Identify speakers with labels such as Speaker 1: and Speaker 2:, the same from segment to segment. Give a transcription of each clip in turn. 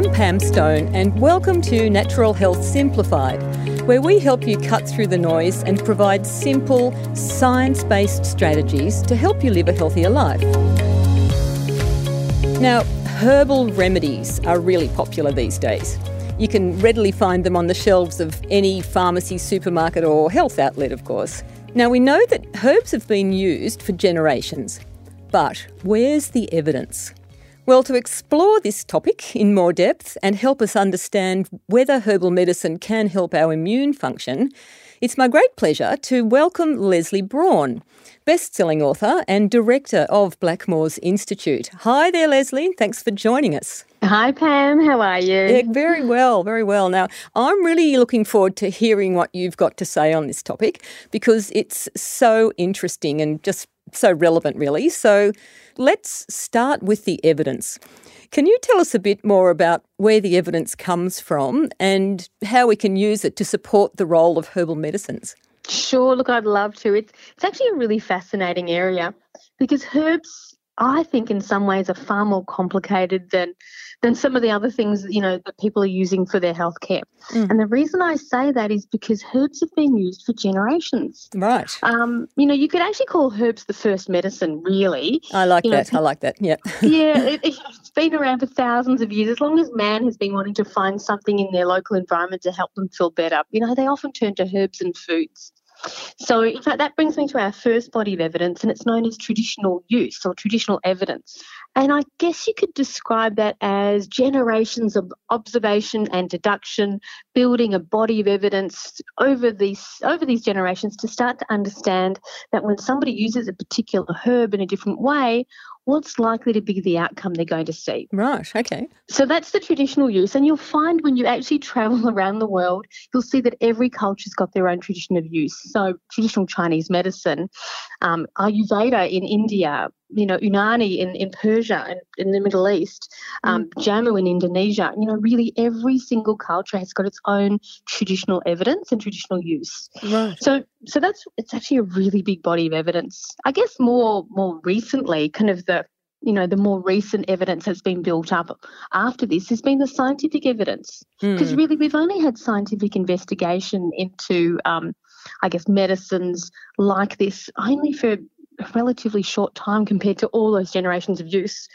Speaker 1: I'm Pam Stone, and welcome to Natural Health Simplified, where we help you cut through the noise and provide simple, science based strategies to help you live a healthier life. Now, herbal remedies are really popular these days. You can readily find them on the shelves of any pharmacy, supermarket, or health outlet, of course. Now, we know that herbs have been used for generations, but where's the evidence? Well, to explore this topic in more depth and help us understand whether herbal medicine can help our immune function, it's my great pleasure to welcome Lesley Braun, best-selling author and director of Blackmores Institute. Hi there, Lesley. Thanks for joining us.
Speaker 2: Hi, Pam. How are you?
Speaker 1: Yeah, very well, very well. Now, I'm really looking forward to hearing what you've got to say on this topic because it's so interesting and just so relevant, really. So, let's start with the evidence. Can you tell us a bit more about where the evidence comes from and how we can use it to support the role of herbal medicines?
Speaker 2: Sure, look, I'd love to. It's, it's actually a really fascinating area because herbs, I think, in some ways are far more complicated than than some of the other things you know that people are using for their healthcare. Mm. And the reason I say that is because herbs have been used for generations.
Speaker 1: Right.
Speaker 2: Um, you know, you could actually call herbs the first medicine, really.
Speaker 1: I like you that. Know, I like that. Yeah.
Speaker 2: yeah, it, it's been around for thousands of years. As long as man has been wanting to find something in their local environment to help them feel better, you know, they often turn to herbs and foods. So, in fact, that brings me to our first body of evidence, and it's known as traditional use or traditional evidence. And I guess you could describe that as generations of observation and deduction, building a body of evidence over these over these generations to start to understand that when somebody uses a particular herb in a different way, what's likely to be the outcome they're going to see.
Speaker 1: Right, okay.
Speaker 2: So that's the traditional use. And you'll find when you actually travel around the world, you'll see that every culture's got their own tradition of use. So traditional Chinese medicine, um, Ayurveda in India, you know, Unani in, in Persia and in the Middle East, um, mm. Jamu in Indonesia. You know, really every single culture has got its own traditional evidence and traditional use.
Speaker 1: Right.
Speaker 2: So, so that's it's actually a really big body of evidence. I guess more more recently, kind of the you know the more recent evidence that's been built up after this has been the scientific evidence because mm. really we've only had scientific investigation into um, I guess medicines like this only for a relatively short time compared to all those generations of use.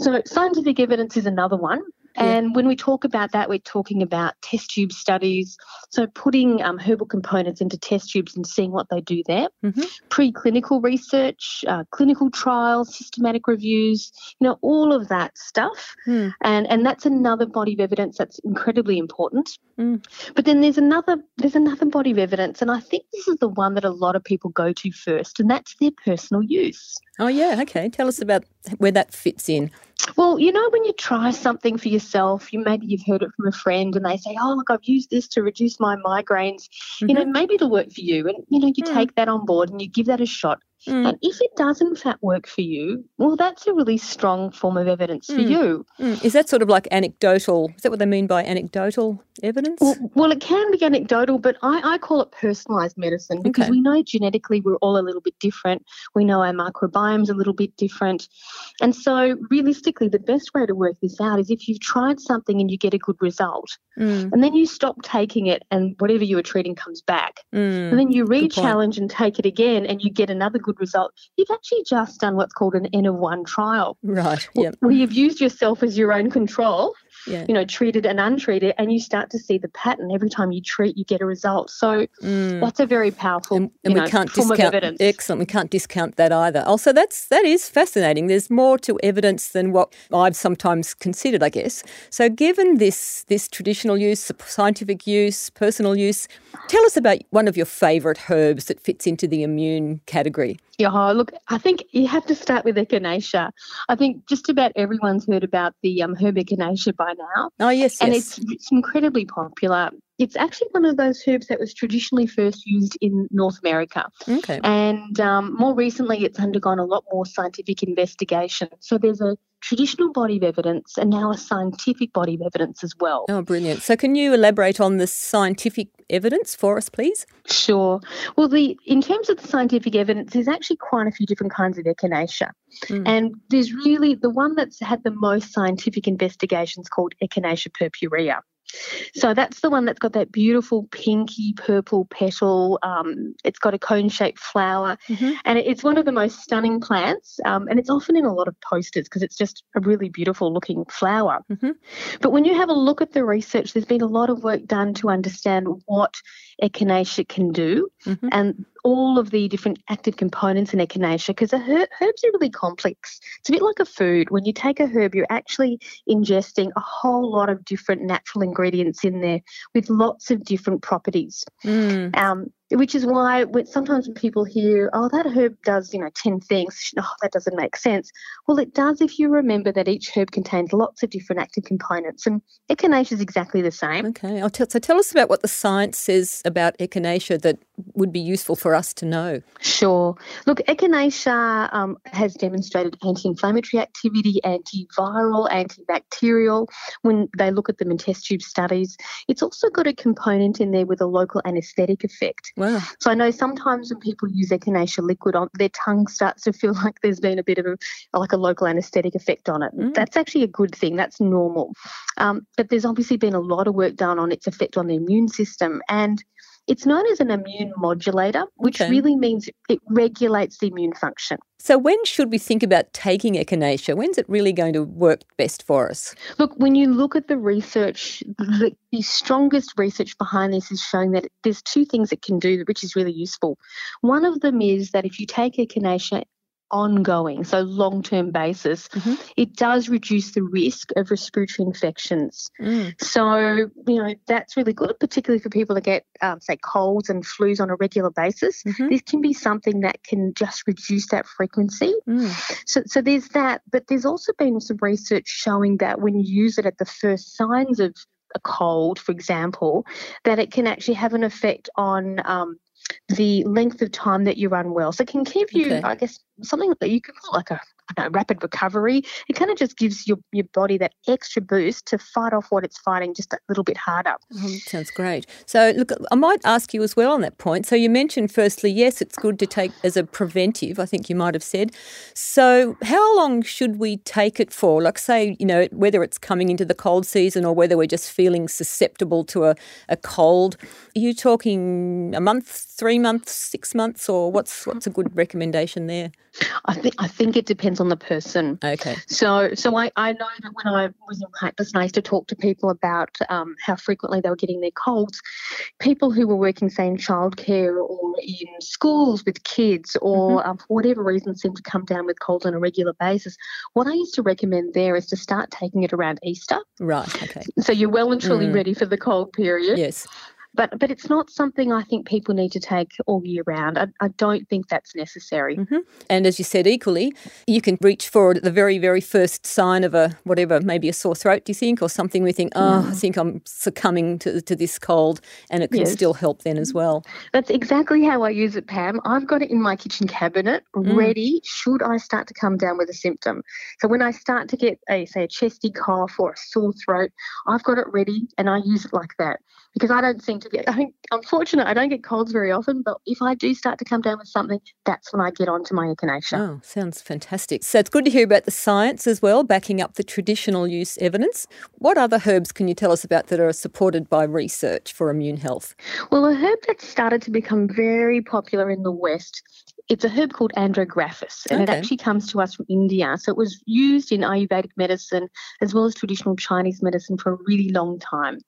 Speaker 2: So, scientific evidence is another one. And when we talk about that, we're talking about test tube studies. So putting um, herbal components into test tubes and seeing what they do there. Mm-hmm. Preclinical research, uh, clinical trials, systematic reviews, you know, all of that stuff. Mm. And and that's another body of evidence that's incredibly important. Mm. But then there's another there's another body of evidence, and I think this is the one that a lot of people go to first, and that's their personal use.
Speaker 1: Oh yeah, okay. Tell us about where that fits in.
Speaker 2: Well, you know, when you try something for yourself, you maybe you've heard it from a friend and they say, Oh, look, I've used this to reduce my migraines. Mm-hmm. You know, mm-hmm. maybe it'll work for you. And, you know, you mm. take that on board and you give that a shot. Mm. And if it does in fact work for you, well, that's a really strong form of evidence mm. for you.
Speaker 1: Mm. Is that sort of like anecdotal? Is that what they mean by anecdotal evidence?
Speaker 2: Well, well it can be anecdotal, but I, I call it personalised medicine because okay. we know genetically we're all a little bit different. We know our microbiome's a little bit different. And so, realistically, the best way to work this out is if you've tried something and you get a good result, mm. and then you stop taking it and whatever you were treating comes back.
Speaker 1: Mm.
Speaker 2: And then you re challenge and take it again and you get another good result, you've actually just done what's called an N of one trial.
Speaker 1: Right. Yep.
Speaker 2: Where you've used yourself as your own control yeah. you know, treated and untreated, and you start to see the pattern. Every time you treat, you get a result. So mm. that's a very powerful and, and we know, can't discount,
Speaker 1: Excellent. We can't discount that either. Also, that's that is fascinating. There's more to evidence than what I've sometimes considered, I guess. So, given this this traditional use, scientific use, personal use, tell us about one of your favourite herbs that fits into the immune category.
Speaker 2: Yeah, look, I think you have to start with echinacea. I think just about everyone's heard about the um, herb echinacea by now.
Speaker 1: Oh, yes,
Speaker 2: And
Speaker 1: yes.
Speaker 2: It's, it's incredibly popular. It's actually one of those herbs that was traditionally first used in North America.
Speaker 1: Okay.
Speaker 2: And um, more recently, it's undergone a lot more scientific investigation. So there's a traditional body of evidence and now a scientific body of evidence as well.
Speaker 1: Oh, brilliant. So, can you elaborate on the scientific evidence for us, please?
Speaker 2: Sure. Well, the in terms of the scientific evidence, there's actually quite a few different kinds of echinacea. Mm. And there's really the one that's had the most scientific investigations called Echinacea purpurea. So that's the one that's got that beautiful pinky purple petal. Um, it's got a cone shaped flower, mm-hmm. and it's one of the most stunning plants. Um, and it's often in a lot of posters because it's just a really beautiful looking flower. Mm-hmm. But when you have a look at the research, there's been a lot of work done to understand what echinacea can do. Mm-hmm. And all of the different active components in echinacea because her- herbs are really complex. It's a bit like a food. When you take a herb, you're actually ingesting a whole lot of different natural ingredients in there with lots of different properties. Mm. Um, which is why when, sometimes when people hear, oh, that herb does, you know, 10 things, oh, that doesn't make sense. Well, it does if you remember that each herb contains lots of different active components, and echinacea is exactly the same.
Speaker 1: Okay, I'll tell, so tell us about what the science says about echinacea that would be useful for us to know.
Speaker 2: Sure. Look, echinacea um, has demonstrated anti-inflammatory activity, antiviral, antibacterial when they look at them in test tube studies. It's also got a component in there with a local anaesthetic effect.
Speaker 1: Wow.
Speaker 2: So I know sometimes when people use echinacea liquid on their tongue starts to feel like there's been a bit of a, like a local anaesthetic effect on it. Mm. That's actually a good thing. That's normal. Um, but there's obviously been a lot of work done on its effect on the immune system and it's known as an immune modulator, which okay. really means it regulates the immune function.
Speaker 1: So, when should we think about taking echinacea? When's it really going to work best for us?
Speaker 2: Look, when you look at the research, the, the strongest research behind this is showing that there's two things it can do, which is really useful. One of them is that if you take echinacea ongoing, so long term basis, mm-hmm. it does reduce the risk of respiratory infections. Mm. So, you know, that's really good, particularly for people that get, um, say, colds and flus on a regular basis. Mm-hmm. This can be something that can just reduce that frequency. Mm. So, so there's that. But there's also been some research showing that when you use it at the first signs of a cold, for example, that it can actually have an effect on um, the length of time that you run well. So it can give you, okay. I guess, something that you could call like a know, rapid recovery. It kind of just gives your, your body that extra boost to fight off what it's fighting just a little bit harder.
Speaker 1: Oh, sounds great. So, look, I might ask you as well on that point. So, you mentioned firstly, yes, it's good to take as a preventive, I think you might have said. So, how long should we take it for? Like, say, you know, whether it's coming into the cold season or whether we're just feeling susceptible to a, a cold. Are you talking a month, three months, six months, or what's what's a good recommendation there?
Speaker 2: I think I think it depends on the person.
Speaker 1: Okay.
Speaker 2: So so I, I know that when I was in practice and I used to talk to people about um, how frequently they were getting their colds, people who were working say in childcare or in schools with kids or mm-hmm. um, for whatever reason seem to come down with colds on a regular basis. What I used to recommend there is to start taking it around Easter.
Speaker 1: Right. Okay.
Speaker 2: So you're well and truly mm. ready for the cold period.
Speaker 1: Yes.
Speaker 2: But but it's not something I think people need to take all year round. I, I don't think that's necessary.
Speaker 1: Mm-hmm. And as you said, equally, you can reach for it at the very very first sign of a whatever, maybe a sore throat. Do you think, or something we think, oh, mm. I think I'm succumbing to to this cold, and it can yes. still help then as well.
Speaker 2: That's exactly how I use it, Pam. I've got it in my kitchen cabinet, mm. ready. Should I start to come down with a symptom? So when I start to get a say a chesty cough or a sore throat, I've got it ready, and I use it like that because I don't seem to get. I think I'm fortunate. I don't get colds very often, but if I do start to come down with something, that's when I get onto my echinacea.
Speaker 1: Oh, sounds fantastic. So it's good to hear about the science as well, backing up the traditional use evidence. What other herbs can you tell us about that are supported by research for immune health?
Speaker 2: Well, a herb that started to become very popular in the West it's a herb called andrographis, and okay. it actually comes to us from India. So it was used in Ayurvedic medicine as well as traditional Chinese medicine for a really long time.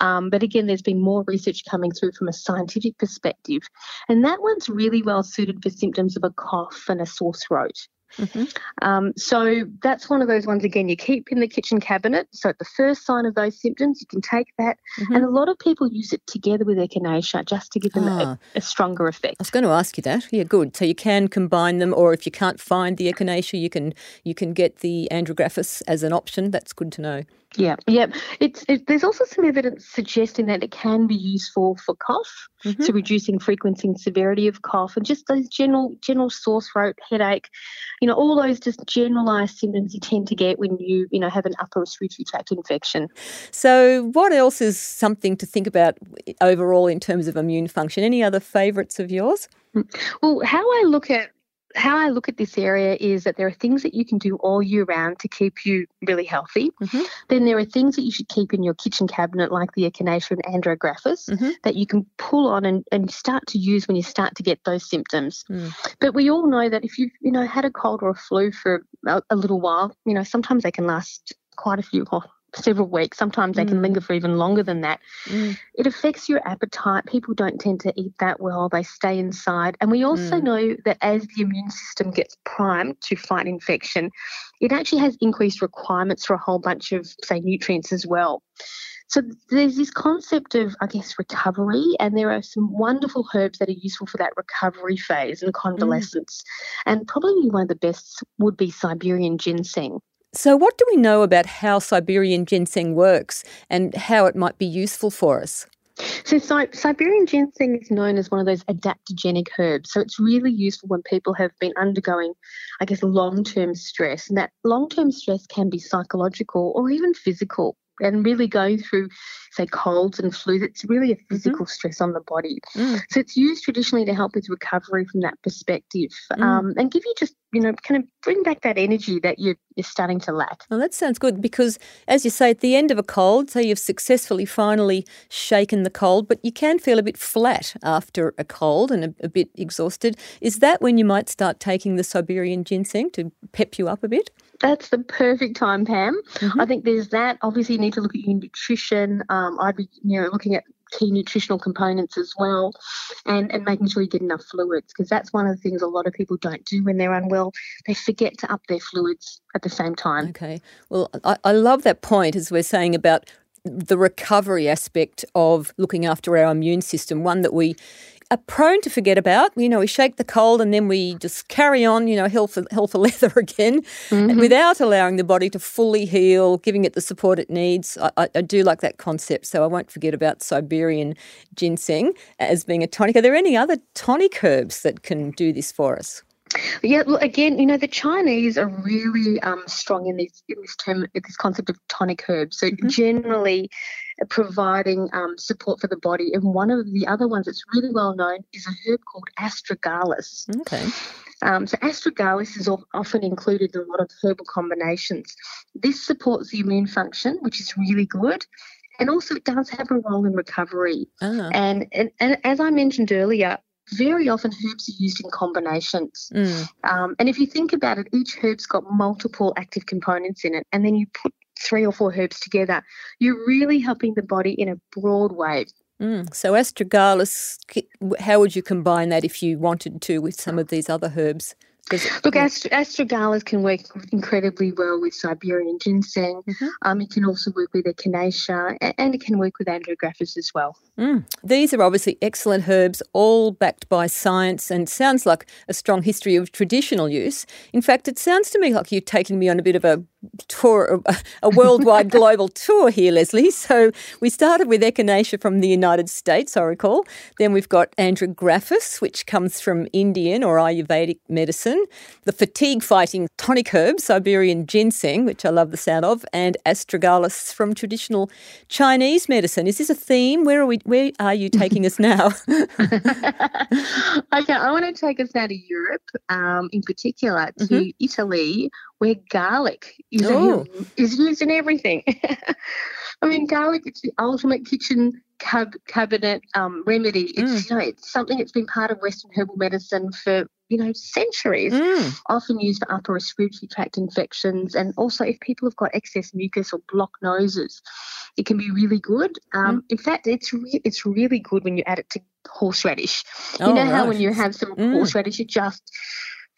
Speaker 2: Um, but again, there's been more research coming through from a scientific perspective, and that one's really well suited for symptoms of a cough and a sore throat. Mm-hmm. Um, so that's one of those ones again you keep in the kitchen cabinet. So at the first sign of those symptoms, you can take that, mm-hmm. and a lot of people use it together with echinacea just to give them ah. a, a, stronger effect.
Speaker 1: I was going to ask you that. Yeah, good. So you can combine them, or if you can't find the echinacea, you can you can get the andrographis as an option. That's good to know.
Speaker 2: Yeah, yeah. It's it, there's also some evidence suggesting that it can be useful for cough, mm-hmm. so reducing frequency and severity of cough, and just those general general sore throat, headache, you know, all those just generalised symptoms you tend to get when you you know have an upper respiratory tract infection.
Speaker 1: So, what else is something to think about overall in terms of immune function? Any other favourites of yours?
Speaker 2: Mm. Well, how I look at how I look at this area is that there are things that you can do all year round to keep you really healthy. Mm-hmm. Then there are things that you should keep in your kitchen cabinet, like the Echinacea and Andrographis, mm-hmm. that you can pull on and, and start to use when you start to get those symptoms. Mm. But we all know that if you've you know had a cold or a flu for a, a little while, you know sometimes they can last quite a few several weeks. Sometimes they mm. can linger for even longer than that. Mm. It affects your appetite. People don't tend to eat that well. They stay inside. And we also mm. know that as the immune system gets primed to fight infection, it actually has increased requirements for a whole bunch of, say, nutrients as well. So there's this concept of, I guess, recovery, and there are some wonderful herbs that are useful for that recovery phase and convalescence. Mm. And probably one of the best would be Siberian ginseng.
Speaker 1: So, what do we know about how Siberian ginseng works and how it might be useful for us?
Speaker 2: So, Siberian ginseng is known as one of those adaptogenic herbs. So, it's really useful when people have been undergoing, I guess, long term stress. And that long term stress can be psychological or even physical and really going through, say, colds and flus, it's really a mm-hmm. physical mm-hmm. stress on the body. Mm. So it's used traditionally to help with recovery from that perspective mm. um, and give you just, you know, kind of bring back that energy that you're, you're starting to lack.
Speaker 1: Well, that sounds good because, as you say, at the end of a cold, so you've successfully finally shaken the cold, but you can feel a bit flat after a cold and a, a bit exhausted. Is that when you might start taking the Siberian ginseng to pep you up a bit?
Speaker 2: That's the perfect time, Pam. Mm-hmm. I think there's that. Obviously, you need to look at your nutrition. Um, I'd be, you know, looking at key nutritional components as well, and and making sure you get enough fluids because that's one of the things a lot of people don't do when they're unwell. They forget to up their fluids at the same time.
Speaker 1: Okay. Well, I, I love that point as we're saying about the recovery aspect of looking after our immune system, one that we are prone to forget about. You know, we shake the cold and then we just carry on, you know, hell for, hell for leather again mm-hmm. without allowing the body to fully heal, giving it the support it needs. I, I, do like that concept, so I won't forget about Siberian ginseng as being a tonic. Are there any other tonic herbs that can do this for us?
Speaker 2: Yeah, well, again, you know, the Chinese are really um, strong in this in this term, this concept of tonic herbs. So mm-hmm. generally, providing um, support for the body. And one of the other ones that's really well known is a herb called astragalus.
Speaker 1: Okay.
Speaker 2: Um, so astragalus is often included in a lot of herbal combinations. This supports the immune function, which is really good. And also, it does have a role in recovery. Uh-huh. And, and, and as I mentioned earlier, very often herbs are used in combinations. Mm. Um, and if you think about it, each herb's got multiple active components in it, and then you put three or four herbs together, you're really helping the body in a broad way.
Speaker 1: Mm. So, astragalus, how would you combine that if you wanted to with some of these other herbs?
Speaker 2: Look, Ast- astragalus can work incredibly well with Siberian ginseng. Mm-hmm. Um, it can also work with echinacea, and it can work with andrographis as well.
Speaker 1: Mm. These are obviously excellent herbs, all backed by science, and sounds like a strong history of traditional use. In fact, it sounds to me like you're taking me on a bit of a tour, a worldwide global tour here, Lesley. So we started with echinacea from the United States, I recall. Then we've got andrographis, which comes from Indian or Ayurvedic medicine, the fatigue fighting tonic herb, Siberian ginseng, which I love the sound of, and astragalus from traditional Chinese medicine. Is this a theme? Where are we? Where are you taking us now? okay,
Speaker 2: I want to take us now to Europe, um, in particular to mm-hmm. Italy, where garlic is, oh. is used in everything. I mean, garlic it's the ultimate kitchen cab- cabinet um, remedy. It's mm. you know it's something that's been part of Western herbal medicine for you know centuries. Mm. Often used for upper respiratory tract infections, and also if people have got excess mucus or blocked noses, it can be really good. Um, mm. In fact, it's re- it's really good when you add it to horseradish. You oh, know right. how when you have some mm. horseradish, you just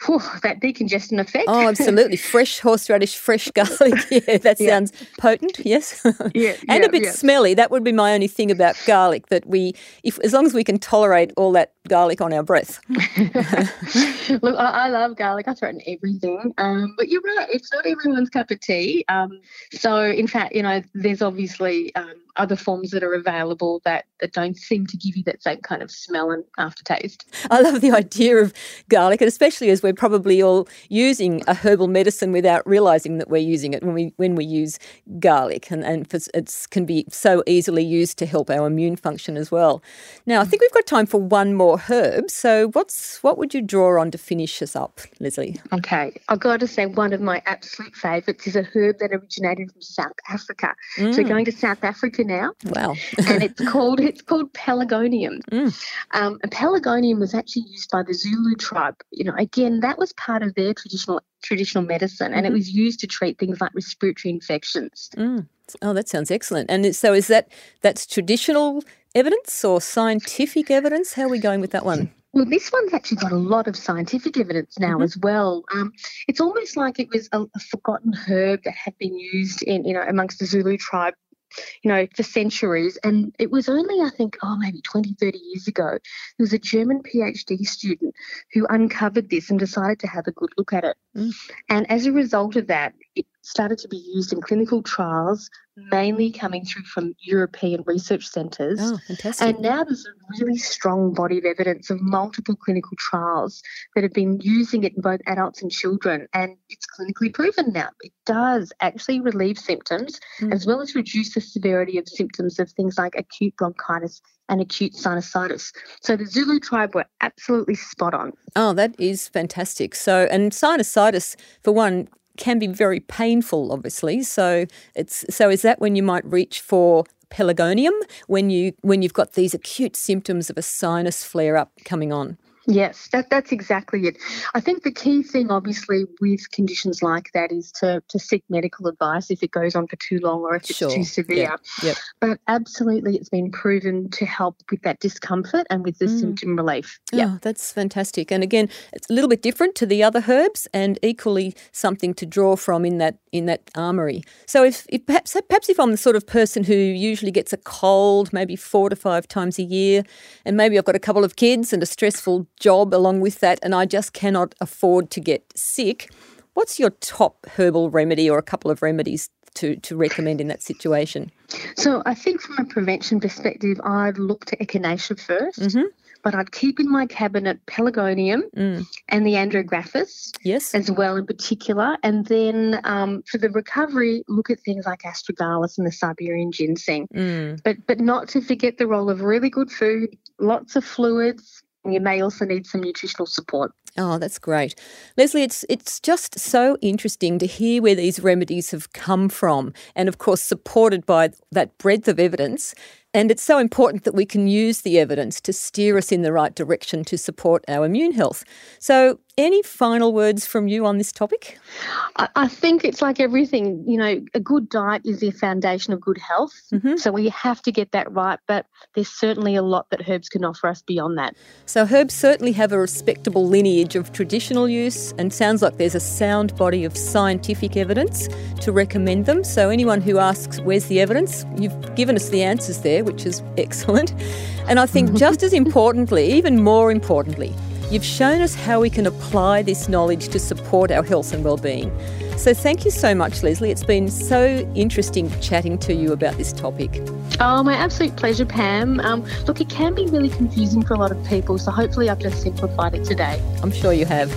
Speaker 2: whew, that decongestant effect.
Speaker 1: Oh, absolutely. fresh horseradish, fresh garlic. Yeah, that yeah. sounds potent, yes.
Speaker 2: yeah,
Speaker 1: and
Speaker 2: yeah,
Speaker 1: a bit smelly. That would be my only thing about garlic that we, if as long as we can tolerate all that garlic on our breath.
Speaker 2: Look, I, I, love garlic. I throw it in everything. Um, but you're right, it's not everyone's cup of tea. Um, so, in fact, you know, there's obviously um, other forms that are available that, that don't seem to give you that same kind of smell and aftertaste.
Speaker 1: I love the idea of garlic, and especially as we're probably all using a herbal medicine without realizing that we're using it when we when we use garlic, and and it can be so easily used to help our immune function as well. Now, I think we've got time for one more herb. So, what's what would you draw on to finish us up, Lesley?
Speaker 2: Okay, I've got to say one of my absolute favourites is a herb that originated from South Africa. Mm. So, going to South Africa now.
Speaker 1: Wow.
Speaker 2: and it's called it's called pelargonium. Mm. Um, pelargonium was actually used by the Zulu tribe. You know, again, that was part of their traditional traditional medicine, and mm-hmm. it was used to treat things like respiratory infections.
Speaker 1: Mm. Oh, that sounds excellent. And so, is that that's traditional evidence or scientific evidence? How are we going with that one?
Speaker 2: Well, this one's actually got a lot of scientific evidence now mm-hmm. as well. Um, it's almost like it was a, a, forgotten herb that had been used in, you know, amongst the Zulu tribe you know, for centuries. And it was only, I think, oh, maybe 20, 30 years ago, there was a German PhD student who uncovered this and decided to have a good look at it. Mm. And as a result of that, it started to be used in clinical trials, mainly coming through from European research centres.
Speaker 1: Oh, fantastic.
Speaker 2: And now there's a really strong body of evidence of multiple clinical trials that have been using it in both adults and children. And it's clinically proven now. It does actually relieve symptoms mm. as well as reduce the severity of symptoms of things like acute bronchitis and acute sinusitis. So the Zulu tribe were absolutely spot on.
Speaker 1: Oh, that is fantastic. So, and sinusitis, for one, can be very painful, obviously. So it's so is that when you might reach for pelargonium when you when you've got these acute symptoms of a sinus flare up coming on?
Speaker 2: Yes, that, that's exactly it. I think the key thing, obviously, with conditions like that is to, to seek medical advice if it goes on for too long or if it's too severe. Yeah. Yep. But absolutely, it's been proven to help with that discomfort and with the mm. symptom relief.
Speaker 1: Yeah, oh, that's fantastic. And again, it's a little bit different to the other herbs, and equally something to draw from in that in that armory. So, if, if perhaps perhaps if I'm the sort of person who usually gets a cold, maybe four to five times a year, and maybe I've got a couple of kids and a stressful job along with that, and I just cannot afford to get sick. What's your top herbal remedy or a couple of remedies to, to recommend in that situation?
Speaker 2: So, I think from a prevention perspective, I'd look to echinacea 1st mm-hmm. But I'd keep in my cabinet pelargonium mm. and the andrographis
Speaker 1: yes.
Speaker 2: as well, in particular. And then um, for the recovery, look at things like astragalus and the Siberian ginseng. Mm. But, but not to forget the role of really good food, lots of fluids, you may also need some nutritional support.
Speaker 1: Oh, that's great. Lesley, it's it's just so interesting to hear where these remedies have come from and of course supported by that breadth of evidence. And it's so important that we can use the evidence to steer us in the right direction to support our immune health. So, any final words from you on this topic?
Speaker 2: I think it's like everything, you know, a good diet is the foundation of good health. Mm-hmm. So we have to get that right, but there's certainly a lot that herbs can offer us beyond that.
Speaker 1: So herbs certainly have a respectable lineage of traditional use and sounds like there's a sound body of scientific evidence to recommend them. So anyone who asks, where's the evidence? You've given us the answers there, which is excellent. And I think just as importantly, even more importantly, You've shown us how we can apply this knowledge to support our health and well-being. So thank you so much, Lesley. It's been so interesting chatting to you about this topic.
Speaker 2: Oh, my absolute pleasure, Pam. Um, look, it can be really confusing for a lot of people, so hopefully I've just simplified it today.
Speaker 1: I'm sure you have.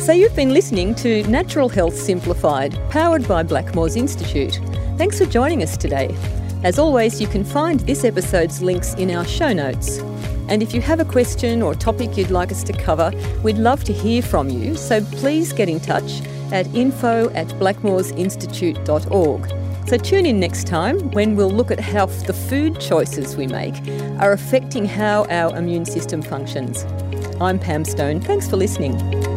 Speaker 1: So you've been listening to Natural Health Simplified, powered by Blackmores Institute. Thanks for joining us today. As always, you can find this episode's links in our show notes. And if you have a question or topic you'd like us to cover, we'd love to hear from you. So please get in touch at info at blackmoresinstitute.org. So tune in next time when we'll look at how the food choices we make are affecting how our immune system functions. I'm Pam Stone. Thanks for listening.